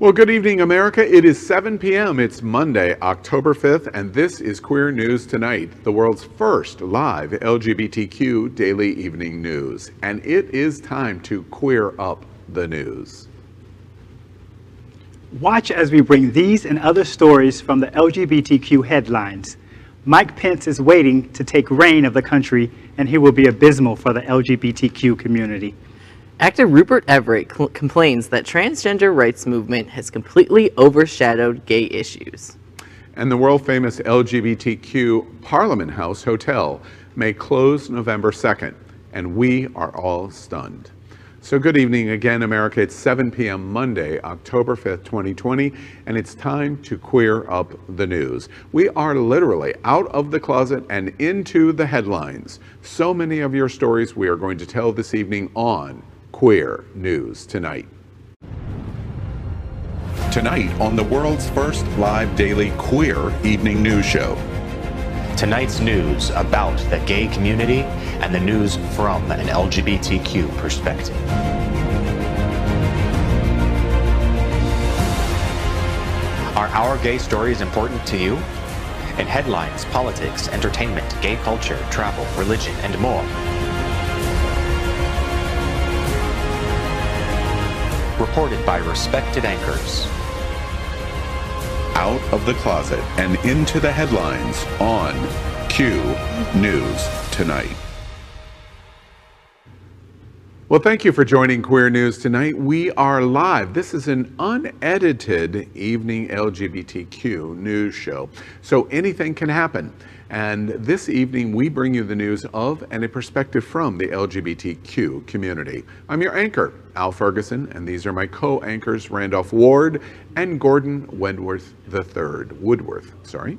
Well, good evening, America. It is 7 p.m. It's Monday, October 5th, and this is Queer News Tonight, the world's first live LGBTQ daily evening news. And it is time to queer up the news. Watch as we bring these and other stories from the LGBTQ headlines. Mike Pence is waiting to take reign of the country, and he will be abysmal for the LGBTQ community. Actor Rupert Everett complains that transgender rights movement has completely overshadowed gay issues. And the world famous LGBTQ Parliament House Hotel may close November 2nd, and we are all stunned. So good evening again, America. It's 7 p.m. Monday, October 5th, 2020, and it's time to queer up the news. We are literally out of the closet and into the headlines. So many of your stories we are going to tell this evening on Queer News Tonight. Tonight on the world's first live daily queer evening news show. Tonight's news about the gay community and the news from an LGBTQ perspective. Are our gay stories important to you? In headlines, politics, entertainment, gay culture, travel, religion, and more. Reported by respected anchors. Out of the closet and into the headlines on Q News Tonight. Well, thank you for joining Queer News tonight. We are live. This is an unedited evening LGBTQ news show, so anything can happen. And this evening, we bring you the news of and a perspective from the LGBTQ community. I'm your anchor, Al Ferguson, and these are my co anchors, Randolph Ward and Gordon Wentworth III. Woodworth, sorry.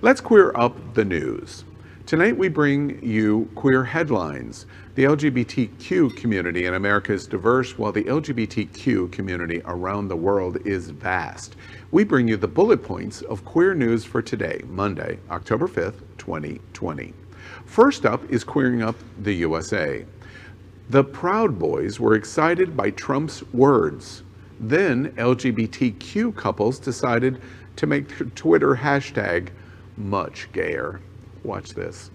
Let's queer up the news. Tonight, we bring you queer headlines. The LGBTQ community in America is diverse, while the LGBTQ community around the world is vast we bring you the bullet points of queer news for today, Monday, October 5th, 2020. First up is queering up the USA. The Proud Boys were excited by Trump's words. Then LGBTQ couples decided to make their Twitter hashtag much gayer. Watch this.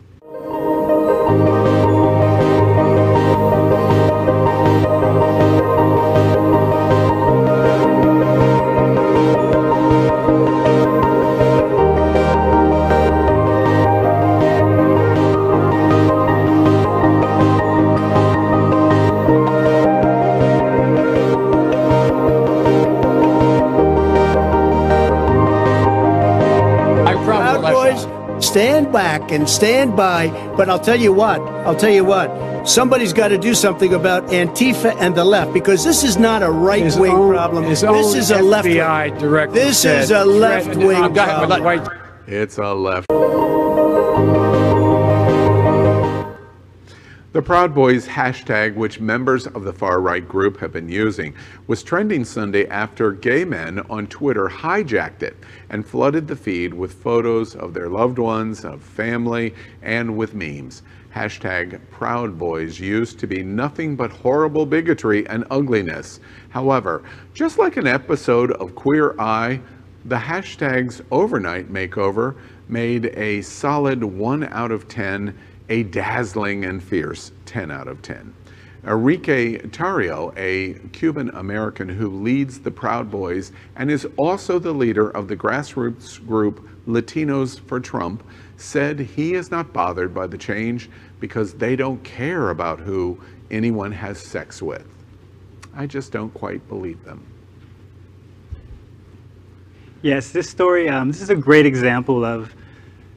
And stand by. But I'll tell you what, I'll tell you what, somebody's got to do something about Antifa and the left because this is not a right wing problem. This is a left wing. This is a left wing problem. It's a left. The Proud Boys hashtag, which members of the far right group have been using, was trending Sunday after gay men on Twitter hijacked it and flooded the feed with photos of their loved ones, of family, and with memes. Hashtag Proud Boys used to be nothing but horrible bigotry and ugliness. However, just like an episode of Queer Eye, the hashtag's overnight makeover made a solid 1 out of 10 a dazzling and fierce 10 out of 10. Enrique Tarrio, a Cuban American who leads the Proud Boys and is also the leader of the grassroots group Latinos for Trump, said he is not bothered by the change because they don't care about who anyone has sex with. I just don't quite believe them. Yes, this story, um, this is a great example of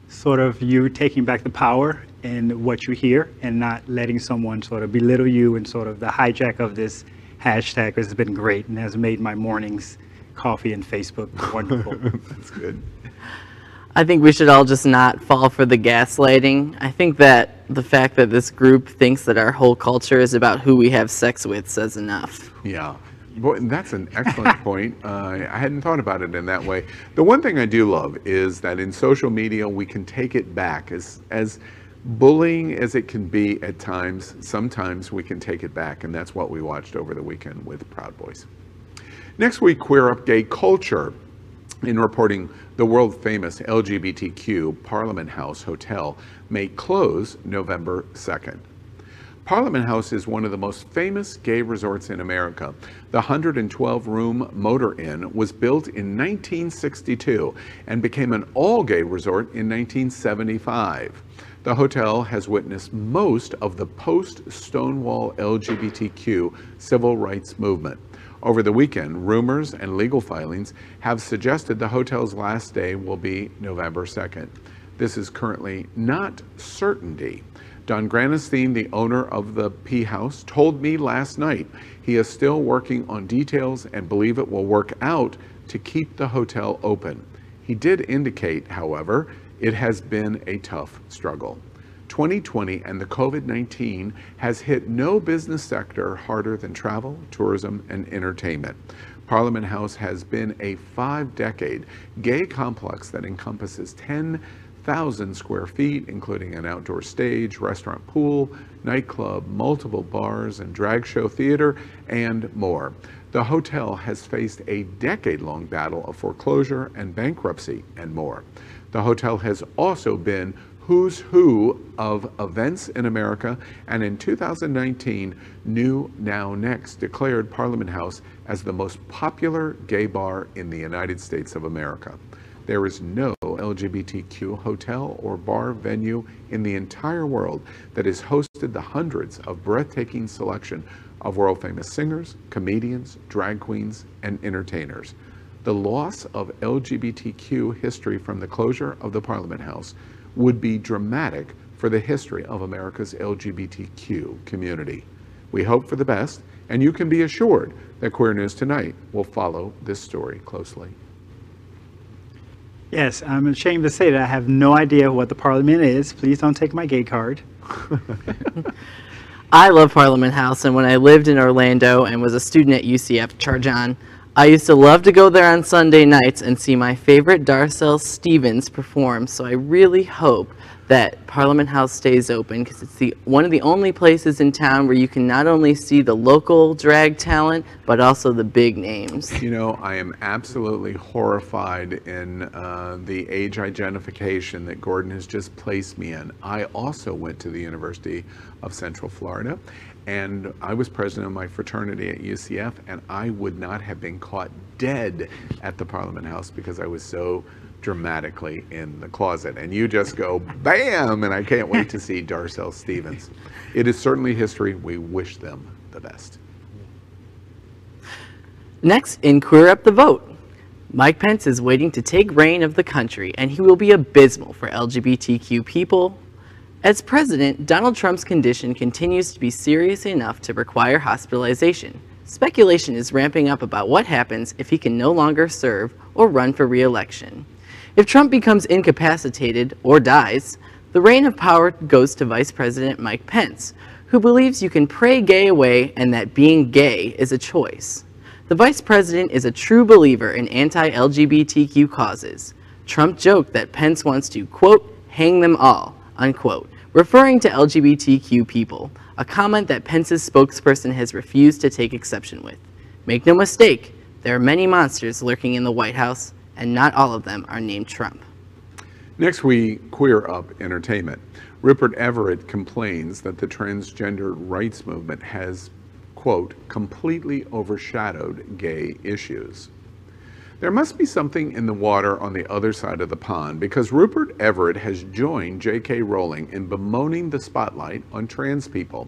sort of you taking back the power in what you hear and not letting someone sort of belittle you and sort of the hijack of this hashtag has been great and has made my mornings coffee and Facebook wonderful. That's good. I think we should all just not fall for the gaslighting. I think that the fact that this group thinks that our whole culture is about who we have sex with says enough. Yeah. Boy, that's an excellent point. Uh, I hadn't thought about it in that way. The one thing I do love is that in social media we can take it back as as bullying as it can be at times, sometimes we can take it back, and that's what we watched over the weekend with Proud Boys. Next week, Queer Up Gay Culture in reporting the world famous LGBTQ Parliament House Hotel may close November 2nd. Parliament House is one of the most famous gay resorts in America. The 112 room Motor Inn was built in 1962 and became an all gay resort in 1975. The hotel has witnessed most of the post Stonewall LGBTQ civil rights movement. Over the weekend, rumors and legal filings have suggested the hotel's last day will be November 2nd. This is currently not certainty. Don Granstein, the owner of the P House, told me last night he is still working on details and believe it will work out to keep the hotel open. He did indicate, however, it has been a tough struggle. 2020 and the COVID-19 has hit no business sector harder than travel, tourism, and entertainment. Parliament House has been a five-decade gay complex that encompasses 10 1,000 square feet, including an outdoor stage, restaurant pool, nightclub, multiple bars and drag show theater, and more. The hotel has faced a decade-long battle of foreclosure and bankruptcy and more. The hotel has also been who's who of events in America, and in 2019, New Now Next declared Parliament House as the most popular gay bar in the United States of America. There is no LGBTQ hotel or bar venue in the entire world that has hosted the hundreds of breathtaking selection of world famous singers, comedians, drag queens, and entertainers. The loss of LGBTQ history from the closure of the Parliament House would be dramatic for the history of America's LGBTQ community. We hope for the best, and you can be assured that Queer News Tonight will follow this story closely. Yes, I'm ashamed to say that I have no idea what the Parliament is. Please don't take my gay card. I love Parliament House, and when I lived in Orlando and was a student at UCF Charjan, I used to love to go there on Sunday nights and see my favorite Darcel Stevens perform, so I really hope that Parliament House stays open because it's the one of the only places in town where you can not only see the local drag talent but also the big names. You know, I am absolutely horrified in uh, the age identification that Gordon has just placed me in. I also went to the University of Central Florida and I was president of my fraternity at UCF and I would not have been caught dead at the Parliament House because I was so dramatically in the closet. And you just go, bam! And I can't wait to see Darcel Stevens. It is certainly history. We wish them the best. Next, in Queer Up the Vote. Mike Pence is waiting to take reign of the country, and he will be abysmal for LGBTQ people. As president, Donald Trump's condition continues to be serious enough to require hospitalization. Speculation is ramping up about what happens if he can no longer serve or run for re-election. If Trump becomes incapacitated or dies, the reign of power goes to Vice President Mike Pence, who believes you can pray gay away and that being gay is a choice. The Vice President is a true believer in anti-LGBTQ causes. Trump joked that Pence wants to, quote, hang them all, unquote, referring to LGBTQ people, a comment that Pence's spokesperson has refused to take exception with. Make no mistake, there are many monsters lurking in the White House, and not all of them are named Trump. Next, we queer up entertainment. Rupert Everett complains that the transgender rights movement has, quote, completely overshadowed gay issues. There must be something in the water on the other side of the pond because Rupert Everett has joined J.K. Rowling in bemoaning the spotlight on trans people,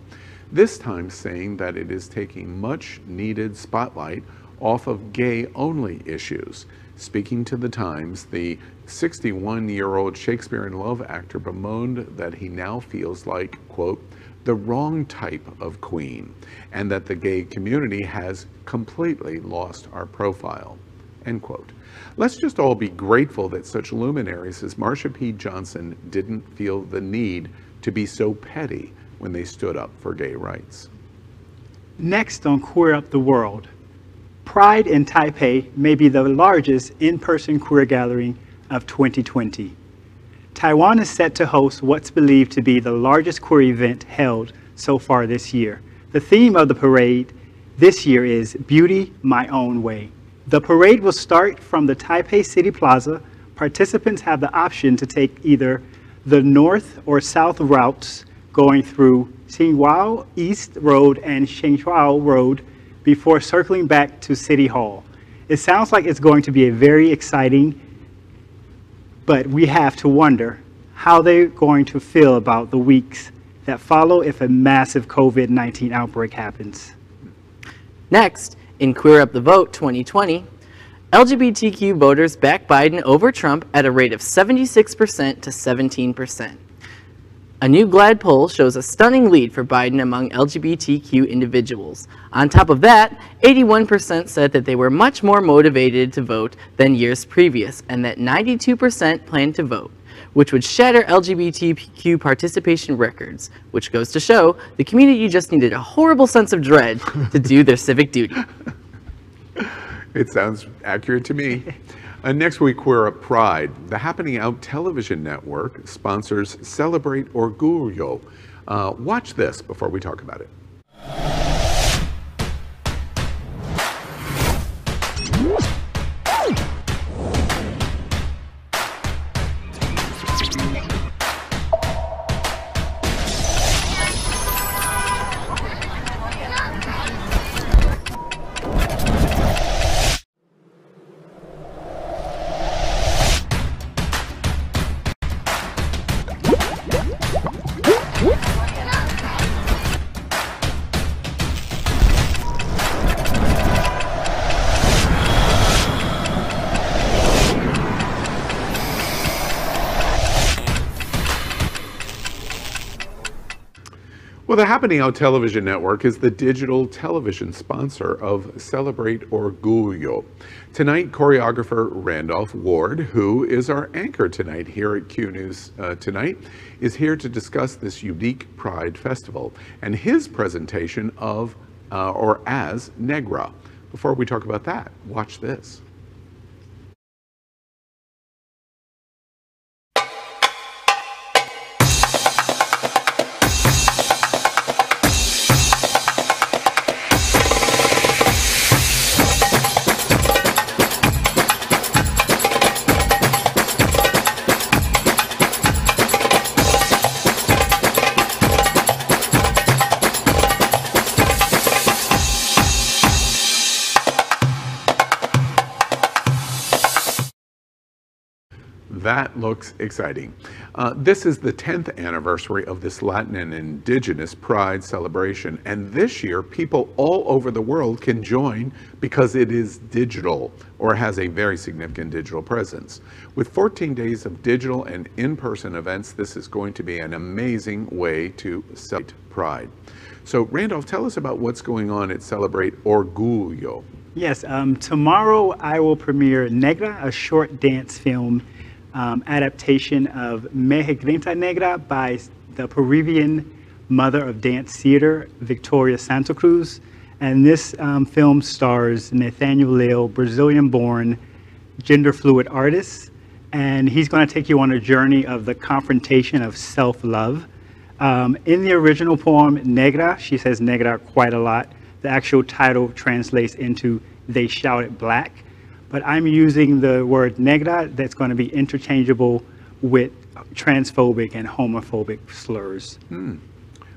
this time saying that it is taking much needed spotlight off of gay only issues. Speaking to the Times, the 61 year old Shakespeare in Love actor bemoaned that he now feels like, quote, the wrong type of queen, and that the gay community has completely lost our profile, end quote. Let's just all be grateful that such luminaries as Marsha P. Johnson didn't feel the need to be so petty when they stood up for gay rights. Next on Queer Up the World, Pride in Taipei may be the largest in-person queer gathering of 2020. Taiwan is set to host what's believed to be the largest queer event held so far this year. The theme of the parade this year is Beauty My Own Way. The parade will start from the Taipei City Plaza. Participants have the option to take either the north or south routes going through Tsinghua East Road and Shenghuao Road before circling back to City Hall. It sounds like it's going to be a very exciting, but we have to wonder how they're going to feel about the weeks that follow if a massive COVID 19 outbreak happens. Next, in Queer Up the Vote 2020, LGBTQ voters back Biden over Trump at a rate of 76% to 17%. A new GLAAD poll shows a stunning lead for Biden among LGBTQ individuals. On top of that, 81% said that they were much more motivated to vote than years previous, and that 92% plan to vote, which would shatter LGBTQ participation records, which goes to show the community just needed a horrible sense of dread to do their civic duty. It sounds accurate to me. Uh, next week, we're at Pride. The Happening Out television network sponsors Celebrate Orgullo. Uh, watch this before we talk about it. Well, the Happening Out Television Network is the digital television sponsor of Celebrate Orgullo. Tonight, choreographer Randolph Ward, who is our anchor tonight here at Q News uh, Tonight, is here to discuss this unique Pride Festival and his presentation of uh, or as Negra. Before we talk about that, watch this. That looks exciting. Uh, this is the 10th anniversary of this Latin and Indigenous Pride celebration, and this year people all over the world can join because it is digital or has a very significant digital presence. With 14 days of digital and in-person events, this is going to be an amazing way to celebrate Pride. So Randolph, tell us about what's going on at Celebrate Orgullo. Yes, um, tomorrow I will premiere Negra, a short dance film um, adaptation of Me Grita Negra by the Peruvian mother of dance theater, Victoria Santa Cruz. And this um, film stars Nathaniel Leal, Brazilian born, gender fluid artist. And he's going to take you on a journey of the confrontation of self love. Um, in the original poem, Negra, she says Negra quite a lot. The actual title translates into They Shouted Black but I'm using the word negra that's going to be interchangeable with transphobic and homophobic slurs. Hmm.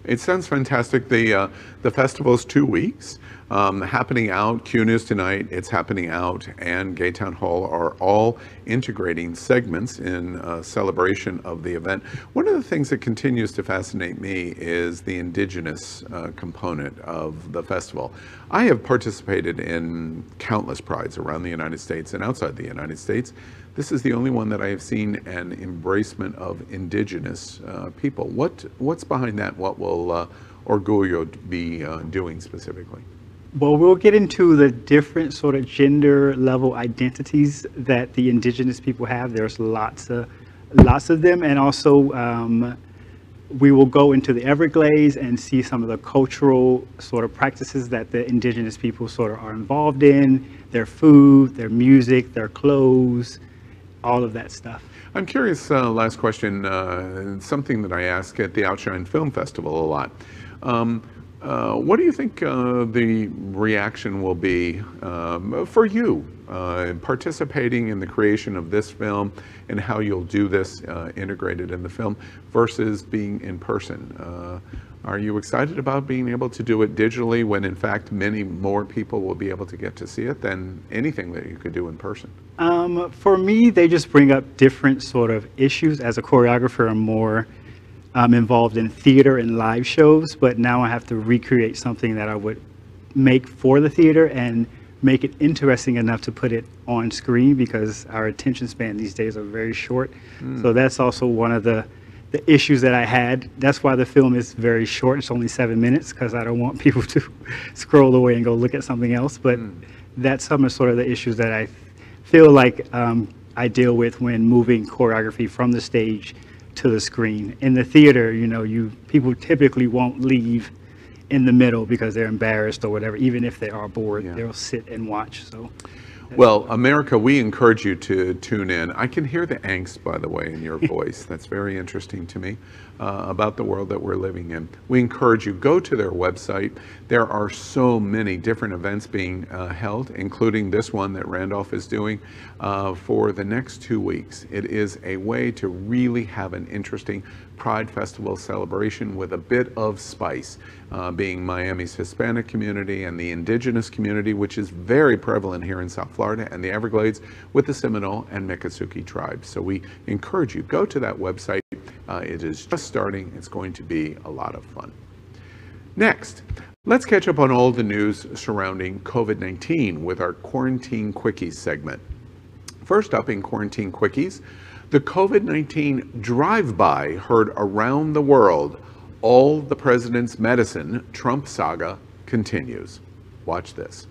It sounds fantastic. The uh, the festival is two weeks. Um, happening out, Q News tonight, it's happening out, and Gay Town Hall are all integrating segments in uh, celebration of the event. One of the things that continues to fascinate me is the indigenous uh, component of the festival. I have participated in countless prides around the United States and outside the United States. This is the only one that I have seen an embracement of indigenous uh, people. What what's behind that? What will uh, Orgullo be uh, doing specifically? Well, we'll get into the different sort of gender level identities that the indigenous people have. There's lots of lots of them, and also um, we will go into the Everglades and see some of the cultural sort of practices that the indigenous people sort of are involved in, their food, their music, their clothes, all of that stuff. I'm curious, uh, last question, uh, something that I ask at the Outshine Film Festival a lot. Um, Uh, what do you think uh, the reaction will be um, for you uh, participating in the creation of this film and how you'll do this uh, integrated in the film versus being in person? Uh, are you excited about being able to do it digitally when, in fact, many more people will be able to get to see it than anything that you could do in person? Um, for me, they just bring up different sort of issues. As a choreographer, I'm more um, involved in theater and live shows, but now I have to recreate something that I would make for the theater and make it interesting enough to put it on screen because our attention span these days are very short. Mm. So that's also one of the the issues that I had. That's why the film is very short. It's only seven minutes because I don't want people to scroll away and go look at something else. But mm. that's some of sort of the issues that I feel like um, I deal with when moving choreography from the stage to the screen. In the theater, you know, you people typically won't leave in the middle because they're embarrassed or whatever. Even if they are bored, yeah. they'll sit and watch. So. Well, America, we encourage you to tune in. I can hear the angst, by the way, in your voice. That's very interesting to me uh, about the world that we're living in. We encourage you, go to their website. There are so many different events being uh, held, including this one that Randolph is doing uh, for the next two weeks. It is a way to really have an interesting Pride Festival celebration with a bit of spice, uh, being Miami's Hispanic community and the indigenous community, which is very prevalent here in South Florida and the Everglades with the Seminole and Miccosukee tribes. So we encourage you, go to that website. Uh, it is just starting. It's going to be a lot of fun. Next, let's catch up on all the news surrounding COVID-19 with our Quarantine Quickies segment. First up in Quarantine Quickies, the COVID 19 drive by heard around the world. All the president's medicine Trump saga continues. Watch this.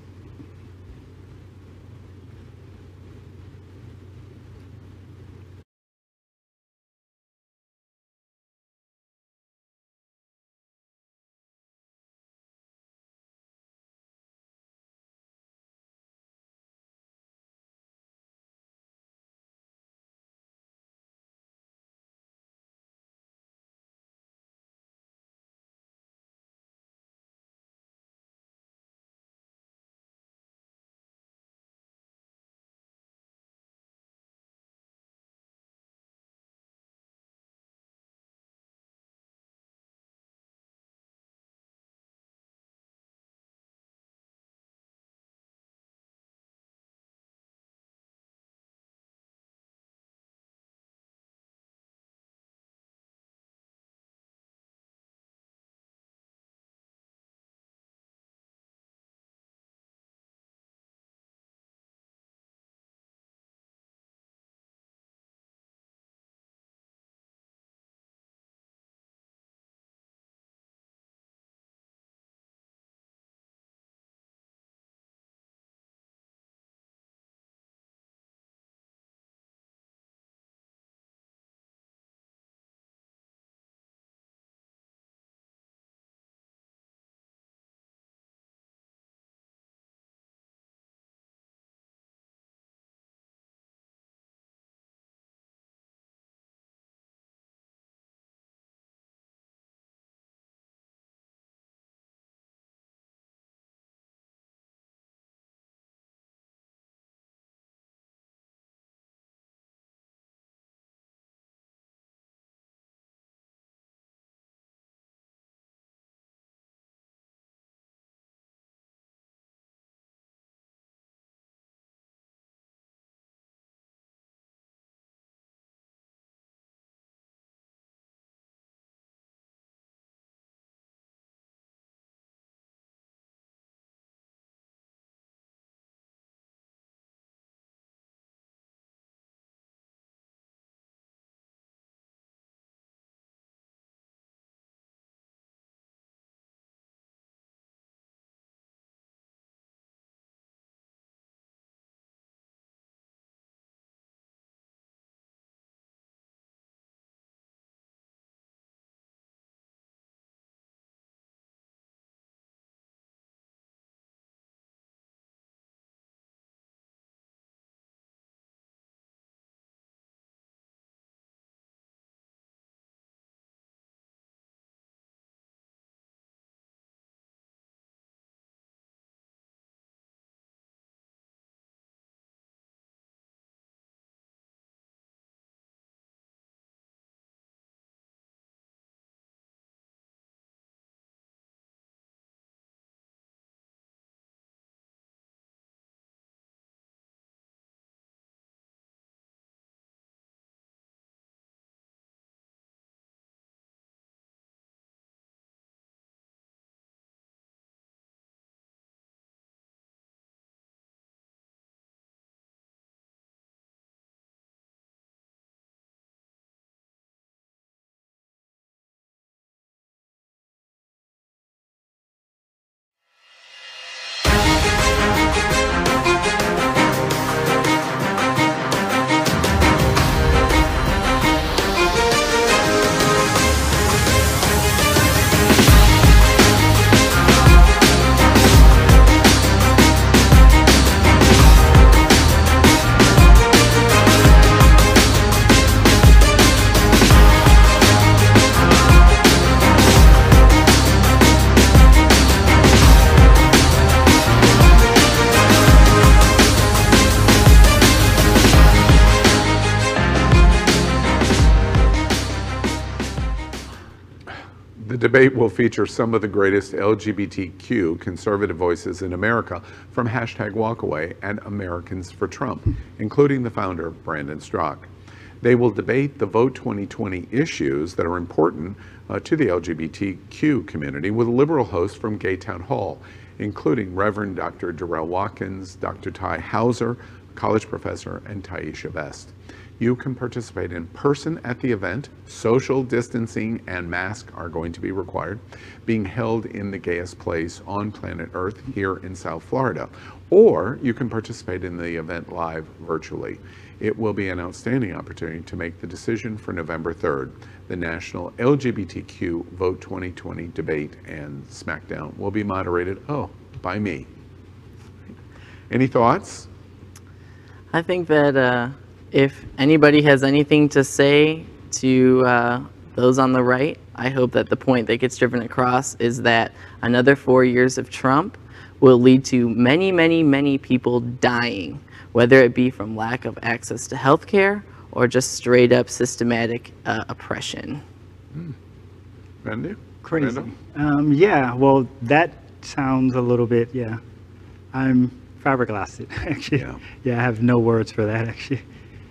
Debate will feature some of the greatest LGBTQ conservative voices in America from hashtag Walkaway and Americans for Trump, including the founder, Brandon Straka. They will debate the Vote 2020 issues that are important uh, to the LGBTQ community with liberal hosts from Gay Town Hall, including Reverend Dr. Darrell Watkins, Dr. Ty Hauser, college professor, and Taisha Vest. You can participate in person at the event. Social distancing and mask are going to be required, being held in the gayest place on planet Earth here in South Florida. Or you can participate in the event live virtually. It will be an outstanding opportunity to make the decision for November 3rd. The National LGBTQ Vote 2020 debate and SmackDown will be moderated, oh, by me. Any thoughts? I think that uh, if anybody has anything to say to uh, those on the right, I hope that the point that gets driven across is that another four years of Trump will lead to many, many, many people dying whether it be from lack of access to health care or just straight up systematic uh, oppression. Randy? Crazy. Um, yeah, well, that sounds a little bit, yeah. I'm fiberglassed, actually. Yeah. yeah, I have no words for that, actually.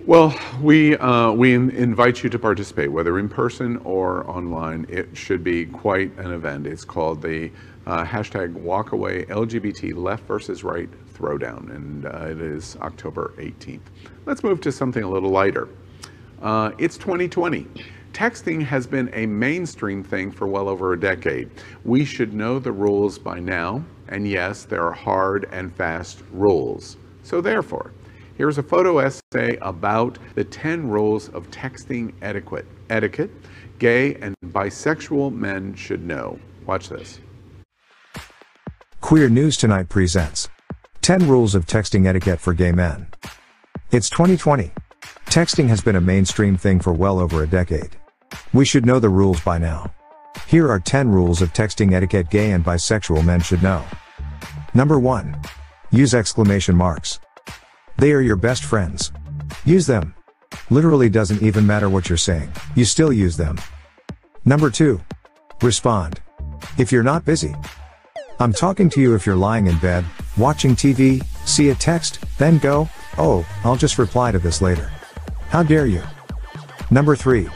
Well, we, uh, we invite you to participate, whether in person or online. It should be quite an event. It's called the uh, hashtag Walkaway LGBT Left versus Right Throwdown, and uh, it is October 18th. Let's move to something a little lighter. Uh, it's 2020. Texting has been a mainstream thing for well over a decade. We should know the rules by now, and yes, there are hard and fast rules. So therefore, here's a photo essay about the 10 rules of texting etiquette, etiquette gay and bisexual men should know. Watch this. Queer News Tonight presents 10 Rules of Texting Etiquette for Gay Men. It's 2020. Texting has been a mainstream thing for well over a decade. We should know the rules by now. Here are 10 rules of texting etiquette gay and bisexual men should know. Number 1. Use exclamation marks. They are your best friends. Use them. Literally doesn't even matter what you're saying, you still use them. Number 2. Respond. If you're not busy, I'm talking to you if you're lying in bed, watching TV, see a text, then go, oh, I'll just reply to this later. How dare you? Number 3.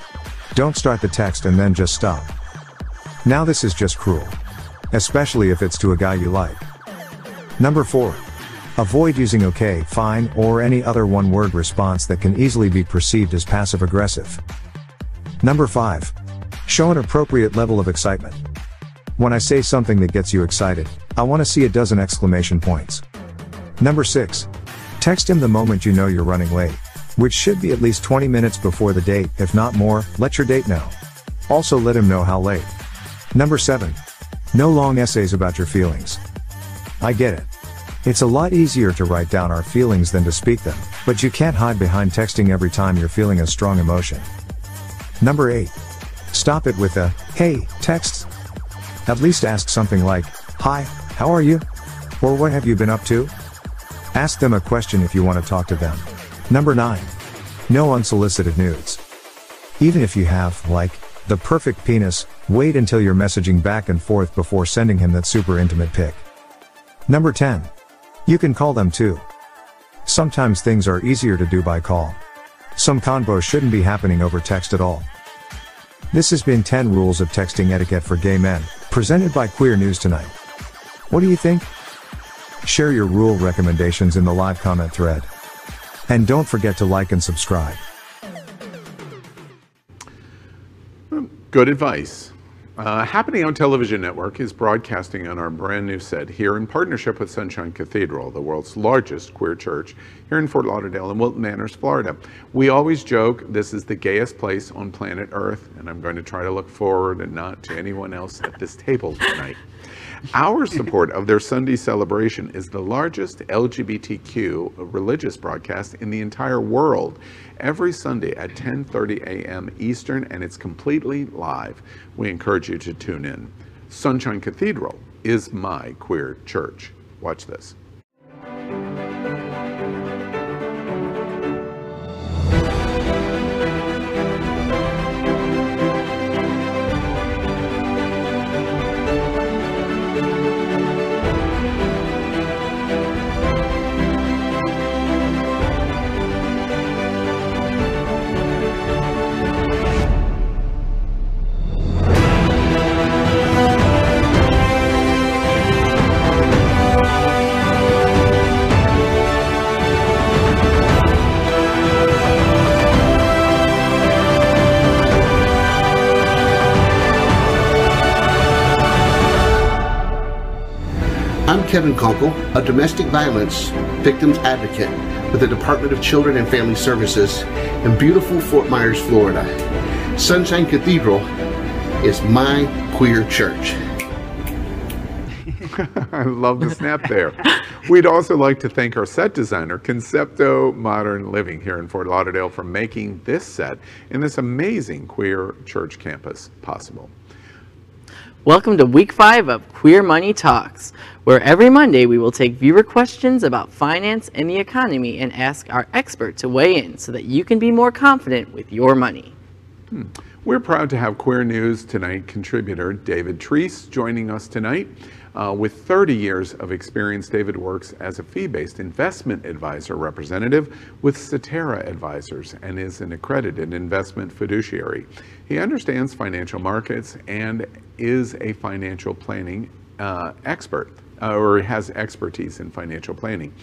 Don't start the text and then just stop. Now this is just cruel. Especially if it's to a guy you like. Number 4. Avoid using okay, fine, or any other one word response that can easily be perceived as passive aggressive. Number 5. Show an appropriate level of excitement. When I say something that gets you excited, I want to see a dozen exclamation points. Number 6. Text him the moment you know you're running late. Which should be at least 20 minutes before the date, if not more, let your date know. Also let him know how late. Number 7. No long essays about your feelings. I get it. It's a lot easier to write down our feelings than to speak them, but you can't hide behind texting every time you're feeling a strong emotion. Number 8. Stop it with a, hey, texts, at least ask something like, Hi, how are you? Or what have you been up to? Ask them a question if you want to talk to them. Number 9. No unsolicited nudes. Even if you have, like, the perfect penis, wait until you're messaging back and forth before sending him that super intimate pic. Number 10. You can call them too. Sometimes things are easier to do by call. Some convo shouldn't be happening over text at all. This has been 10 Rules of Texting Etiquette for Gay Men. Presented by Queer News Tonight. What do you think? Share your rule recommendations in the live comment thread. And don't forget to like and subscribe. Good advice. Uh, Happening Out Television Network is broadcasting on our brand new set here in partnership with Sunshine Cathedral, the world's largest queer church here in Fort Lauderdale and Wilton Manors, Florida. We always joke this is the gayest place on planet Earth, and I'm going to try to look forward and not to anyone else at this table tonight. Our support of their Sunday celebration is the largest LGBTQ religious broadcast in the entire world every Sunday at 10:30 a.m. Eastern and it's completely live. We encourage you to tune in. Sunshine Cathedral is my queer church. Watch this. Kevin Conkle, a domestic violence victims advocate with the Department of Children and Family Services in beautiful Fort Myers, Florida. Sunshine Cathedral is my queer church. I love the snap there. We'd also like to thank our set designer, Concepto Modern Living, here in Fort Lauderdale, for making this set in this amazing queer church campus possible. Welcome to week five of Queer Money Talks, where every Monday we will take viewer questions about finance and the economy and ask our expert to weigh in so that you can be more confident with your money. Hmm. We're proud to have Queer News Tonight contributor David Treece joining us tonight. Uh, with 30 years of experience, David works as a fee-based investment advisor representative with Cetera Advisors and is an accredited investment fiduciary. He understands financial markets and is a financial planning uh, expert uh, or has expertise in financial planning.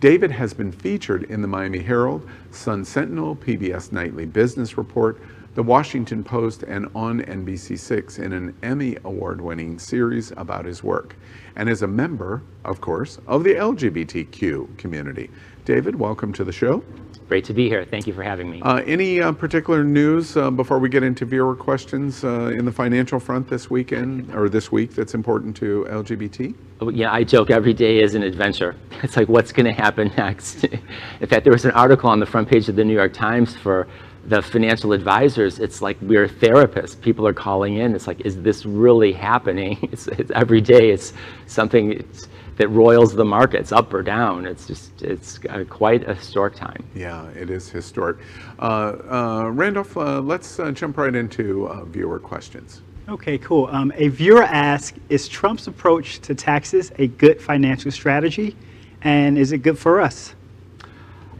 David has been featured in the Miami Herald, Sun Sentinel, PBS Nightly Business Report, the Washington Post, and on NBC6 in an Emmy Award winning series about his work, and is a member, of course, of the LGBTQ community. David, welcome to the show. Great to be here. Thank you for having me. Uh, any uh, particular news uh, before we get into viewer questions uh, in the financial front this weekend or this week that's important to LGBT? Oh, yeah, I joke every day is an adventure. It's like, what's going to happen next? in fact, there was an article on the front page of the New York Times for the financial advisors, it's like we're therapists. People are calling in. It's like, is this really happening? It's, it's every day. It's something it's, that roils the markets up or down. It's just, it's quite a historic time. Yeah, it is historic. Uh, uh, Randolph, uh, let's uh, jump right into uh, viewer questions. Okay, cool. Um, a viewer asks, is Trump's approach to taxes a good financial strategy? And is it good for us?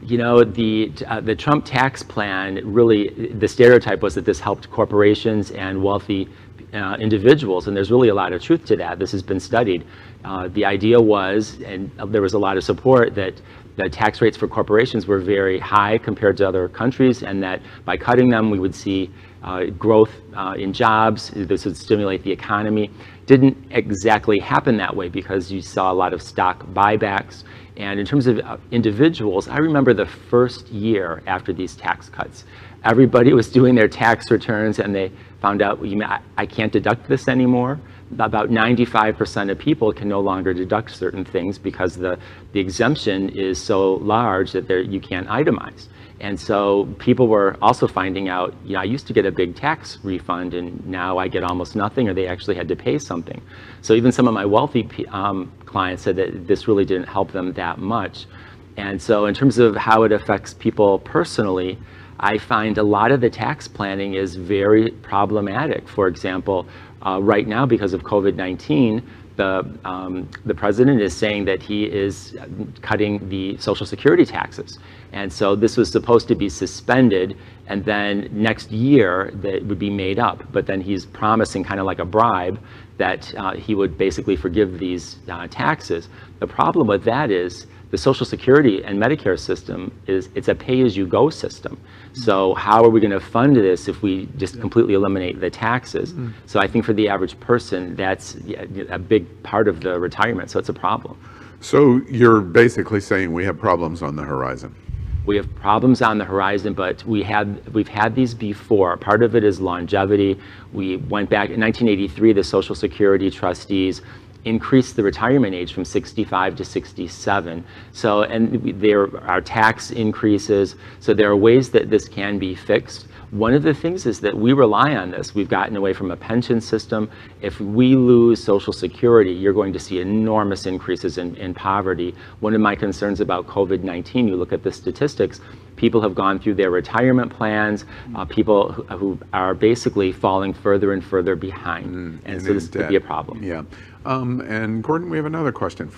You know, the, uh, the Trump tax plan really, the stereotype was that this helped corporations and wealthy uh, individuals, and there's really a lot of truth to that. This has been studied. Uh, the idea was, and there was a lot of support, that the tax rates for corporations were very high compared to other countries, and that by cutting them, we would see uh, growth uh, in jobs. This would stimulate the economy. Didn't exactly happen that way because you saw a lot of stock buybacks and in terms of uh, individuals, I remember the first year after these tax cuts. Everybody was doing their tax returns and they found out, I can't deduct this anymore. About 95% of people can no longer deduct certain things because the, the exemption is so large that you can't itemize. And so people were also finding out, you know, I used to get a big tax refund and now I get almost nothing or they actually had to pay something. So even some of my wealthy um, clients said that this really didn't help them that much. And so in terms of how it affects people personally, I find a lot of the tax planning is very problematic. For example, uh, right now because of COVID-19, the, um, the president is saying that he is cutting the Social Security taxes. And so this was supposed to be suspended, and then next year that would be made up. But then he's promising, kind of like a bribe, that uh, he would basically forgive these uh, taxes. The problem with that is the Social Security and Medicare system is it's a pay-as-you-go system. So how are we going to fund this if we just completely eliminate the taxes? Mm. So I think for the average person, that's a big part of the retirement. So it's a problem. So you're basically saying we have problems on the horizon. We have problems on the horizon, but we had, we've had these before. Part of it is longevity. We went back in 1983, the Social Security trustees increase the retirement age from 65 to 67. So, and there are tax increases. So there are ways that this can be fixed. One of the things is that we rely on this. We've gotten away from a pension system. If we lose Social Security, you're going to see enormous increases in, in poverty. One of my concerns about COVID-19, you look at the statistics, people have gone through their retirement plans, uh, people who, who, are basically falling further and further behind. Mm, and, and so this debt. could be a problem. Yeah. Um, and Gordon, we have another question.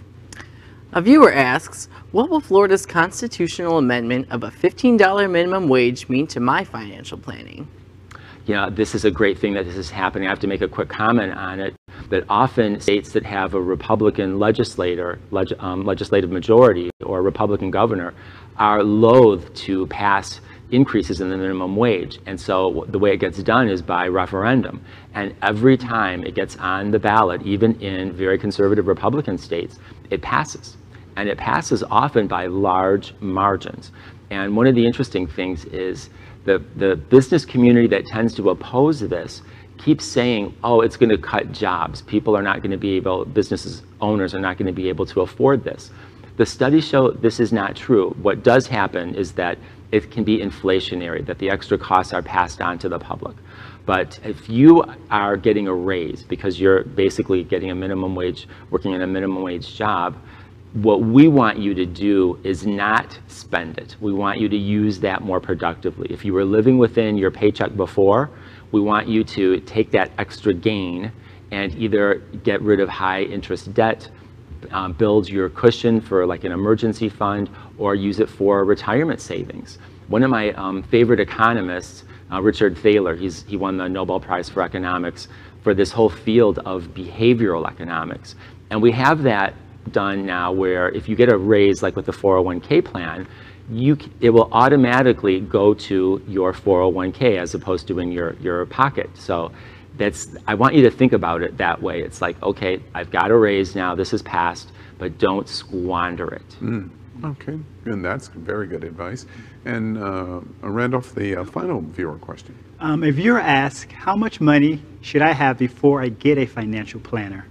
A viewer asks, what will Florida's constitutional amendment of a $15 minimum wage mean to my financial planning? Yeah, this is a great thing that this is happening. I have to make a quick comment on it. That often states that have a Republican legislator, leg, um, legislative majority, or a Republican governor are loath to pass increases in the minimum wage. And so the way it gets done is by referendum. And every time it gets on the ballot, even in very conservative Republican states, it passes. And it passes often by large margins. And one of the interesting things is the, the business community that tends to oppose this keeps saying, oh, it's going to cut jobs. People are not going to be able, businesses owners are not going to be able to afford this. The studies show this is not true. What does happen is that it can be inflationary, that the extra costs are passed on to the public. But if you are getting a raise because you're basically getting a minimum wage, working in a minimum wage job, what we want you to do is not spend it. We want you to use that more productively. If you were living within your paycheck before, we want you to take that extra gain and either get rid of high interest debt, um, build your cushion for like an emergency fund, or use it for retirement savings. One of my um, favorite economists, uh, Richard Thaler, he's, he won the Nobel Prize for Economics for this whole field of behavioral economics. And we have that done now where if you get a raise like with the 401k plan, you, it will automatically go to your 401k as opposed to in your, your pocket. So that's, I want you to think about it that way. It's like, okay, I've got a raise now, this is passed, but don't squander it. Mm, okay, and that's very good advice. And uh, Randolph, the uh, final viewer question. Um, if you're asked, how much money should I have before I get a financial planner?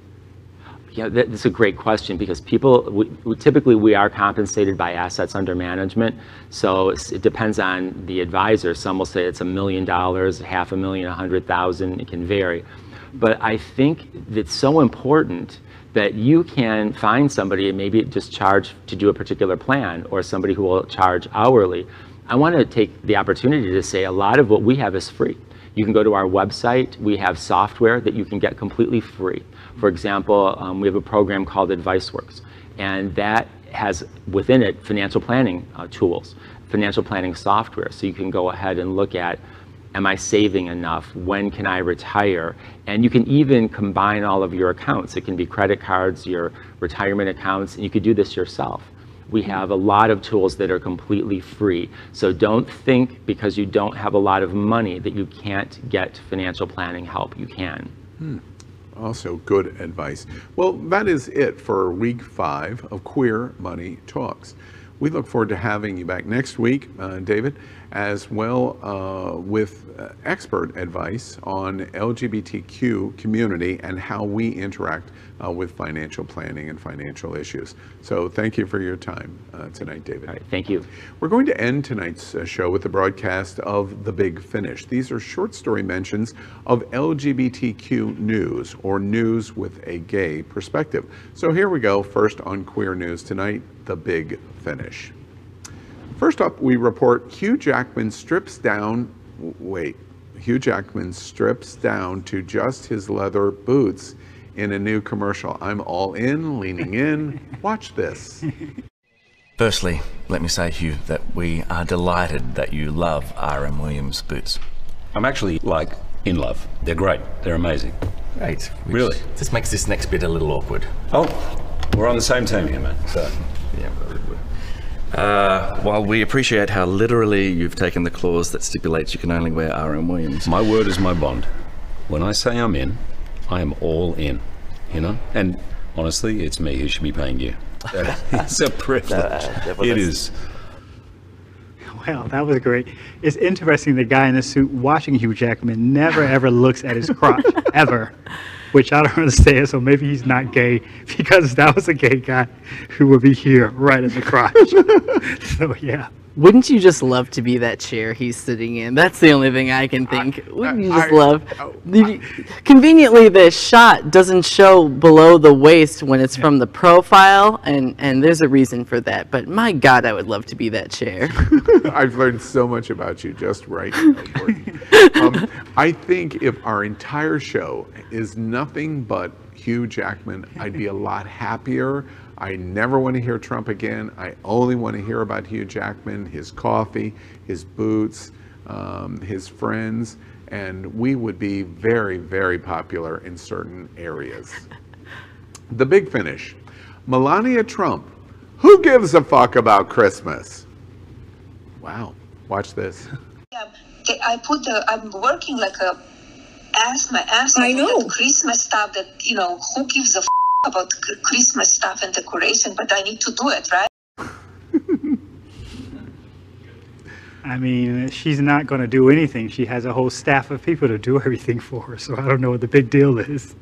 Yeah, that's a great question because people, we, we, typically we are compensated by assets under management. So it depends on the advisor. Some will say it's a million dollars, half a million, a hundred thousand, it can vary. But I think it's so important that you can find somebody and maybe just charge to do a particular plan or somebody who will charge hourly. I want to take the opportunity to say a lot of what we have is free. You can go to our website. We have software that you can get completely free. For example, um, we have a program called AdviceWorks, and that has within it financial planning uh, tools, financial planning software. So you can go ahead and look at Am I saving enough? When can I retire? And you can even combine all of your accounts. It can be credit cards, your retirement accounts, and you could do this yourself. We have a lot of tools that are completely free. So don't think because you don't have a lot of money that you can't get financial planning help. You can. Hmm. Also, good advice. Well, that is it for week five of Queer Money Talks. We look forward to having you back next week, uh, David, as well uh, with uh, expert advice on LGBTQ community and how we interact uh, with financial planning and financial issues. So thank you for your time uh, tonight, David. All right, thank you. We're going to end tonight's uh, show with the broadcast of The Big Finish. These are short story mentions of LGBTQ news or news with a gay perspective. So here we go. First on Queer News tonight, The Big Finish. First up, we report Hugh Jackman strips down, wait, Hugh Jackman strips down to just his leather boots in a new commercial. I'm all in, leaning in. Watch this. Firstly, let me say, Hugh, that we are delighted that you love R.M. Williams boots. I'm actually, like, in love. They're great. They're amazing. Great. Really? This makes this next bit a little awkward. Oh, we're on the same team here, man. So. Yeah, uh, while we appreciate how literally you've taken the clause that stipulates you can only wear R.M. Williams. My word is my bond. When I say I'm in, I am all in, you know? And honestly, it's me who should be paying you. it's a privilege. Uh, it is. Well, that was great. It's interesting the guy in the suit watching Hugh Jackman never ever looks at his crotch, ever. Which I don't understand, so maybe he's not gay because that was a gay guy who would be here right in the crotch. so yeah. Wouldn't you just love to be that chair he's sitting in? That's the only thing I can think. I, Wouldn't you just I, love? I, conveniently, the shot doesn't show below the waist when it's yeah. from the profile, and and there's a reason for that. But my God, I would love to be that chair. I've learned so much about you just right. um, I think if our entire show is nothing but Hugh Jackman, I'd be a lot happier. I never want to hear Trump again. I only want to hear about Hugh Jackman, his coffee, his boots, um, his friends, and we would be very, very popular in certain areas. the big finish Melania Trump. Who gives a fuck about Christmas? Wow. Watch this. Yeah, I put the. I'm working like a ass my ass. I know Christmas stuff. That you know who gives a f- about Christmas stuff and decoration, but I need to do it right. I mean, she's not going to do anything. She has a whole staff of people to do everything for her, so I don't know what the big deal is.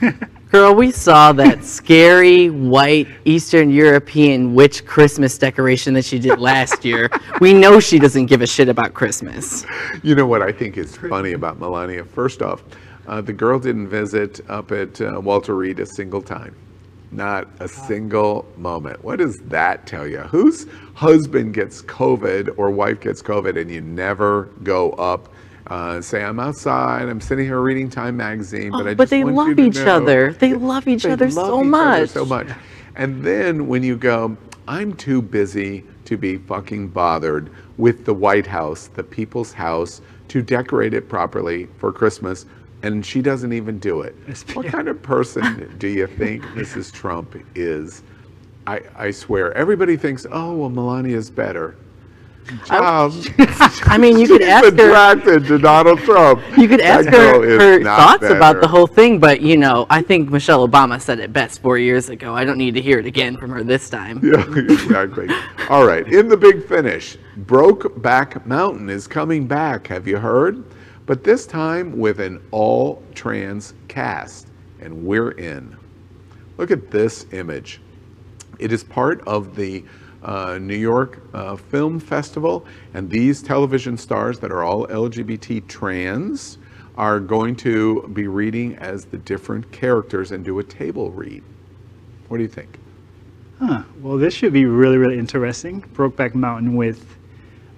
Girl, we saw that scary white Eastern European witch Christmas decoration that she did last year. We know she doesn't give a shit about Christmas. You know what I think is funny about Melania? First off, uh, the girl didn't visit up at uh, Walter Reed a single time. Not a single moment. What does that tell you? Whose husband gets COVID or wife gets COVID and you never go up? Uh, say I'm outside. I'm sitting here reading Time magazine, but Oh, I but they want love each other. They love each They other love so each other much. so much. And then when you go, I'm too busy to be fucking bothered with the White House, the people's house, to decorate it properly for Christmas, and she doesn't even do it. What kind of person do you think Mrs. Trump is? I, I swear, everybody thinks, oh, well, Melania's better. Child, um, I mean, you could she's ask her. attracted to Donald Trump. You could ask girl her her not thoughts about the whole thing, but you know, I think Michelle Obama said it best four years ago. I don't need to hear it again from her this time. Yeah, exactly. All right, in the big finish, Brokeback Mountain is coming back. Have you heard? But this time with an all trans cast, and we're in. Look at this image. It is part of the uh, New York uh, Film Festival, and these television stars that are all LGBT trans are going to be reading as the different characters and do a table read. What do you think? Huh. Well, this should be really, really interesting. Brokeback Mountain with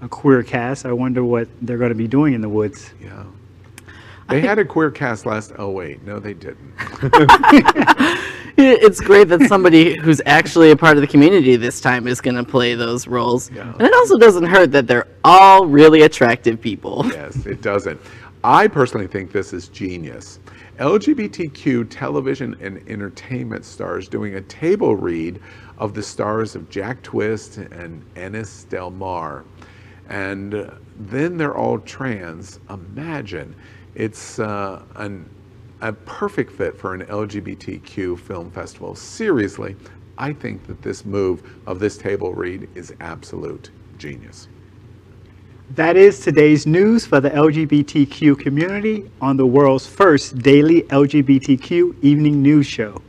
a queer cast. I wonder what they're going to be doing in the woods. Yeah. They had a queer cast last. Oh wait, no, they didn't. It's great that somebody who's actually a part of the community this time is going to play those roles. yeah. And it also doesn't hurt that they're all really attractive people. yes, it doesn't. I personally think this is genius. LGBTQ television and entertainment stars doing a table read of the stars of Jack Twist and Ennis Del Mar. And uh, then they're all trans. Imagine. It's uh, an, a perfect fit for an LGBTQ film festival. Seriously, I think that this move of this table read is absolute genius. That is today's news for the LGBTQ community on the world's first daily LGBTQ evening news show.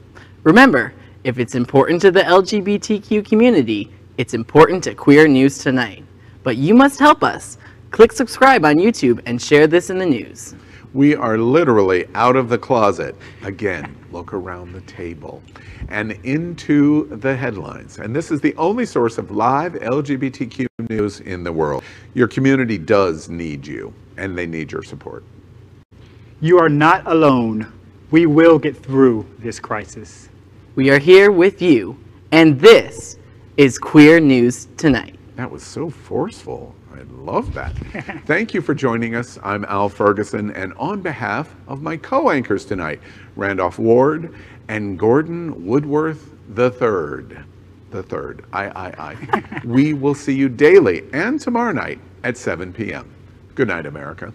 Remember, if it's important to the LGBTQ community, it's important to Queer News Tonight. But you must help us. Click subscribe on YouTube and share this in the news. We are literally out of the closet. Again, look around the table and into the headlines. And this is the only source of live LGBTQ news in the world. Your community does need you, and they need your support. You are not alone. We will get through this crisis. We are here with you, and this is Queer News Tonight. That was so forceful. I love that. Thank you for joining us. I'm Al Ferguson, and on behalf of my co anchors tonight, Randolph Ward and Gordon Woodworth III, the third, I, I, I, we will see you daily and tomorrow night at 7 p.m. Good night, America.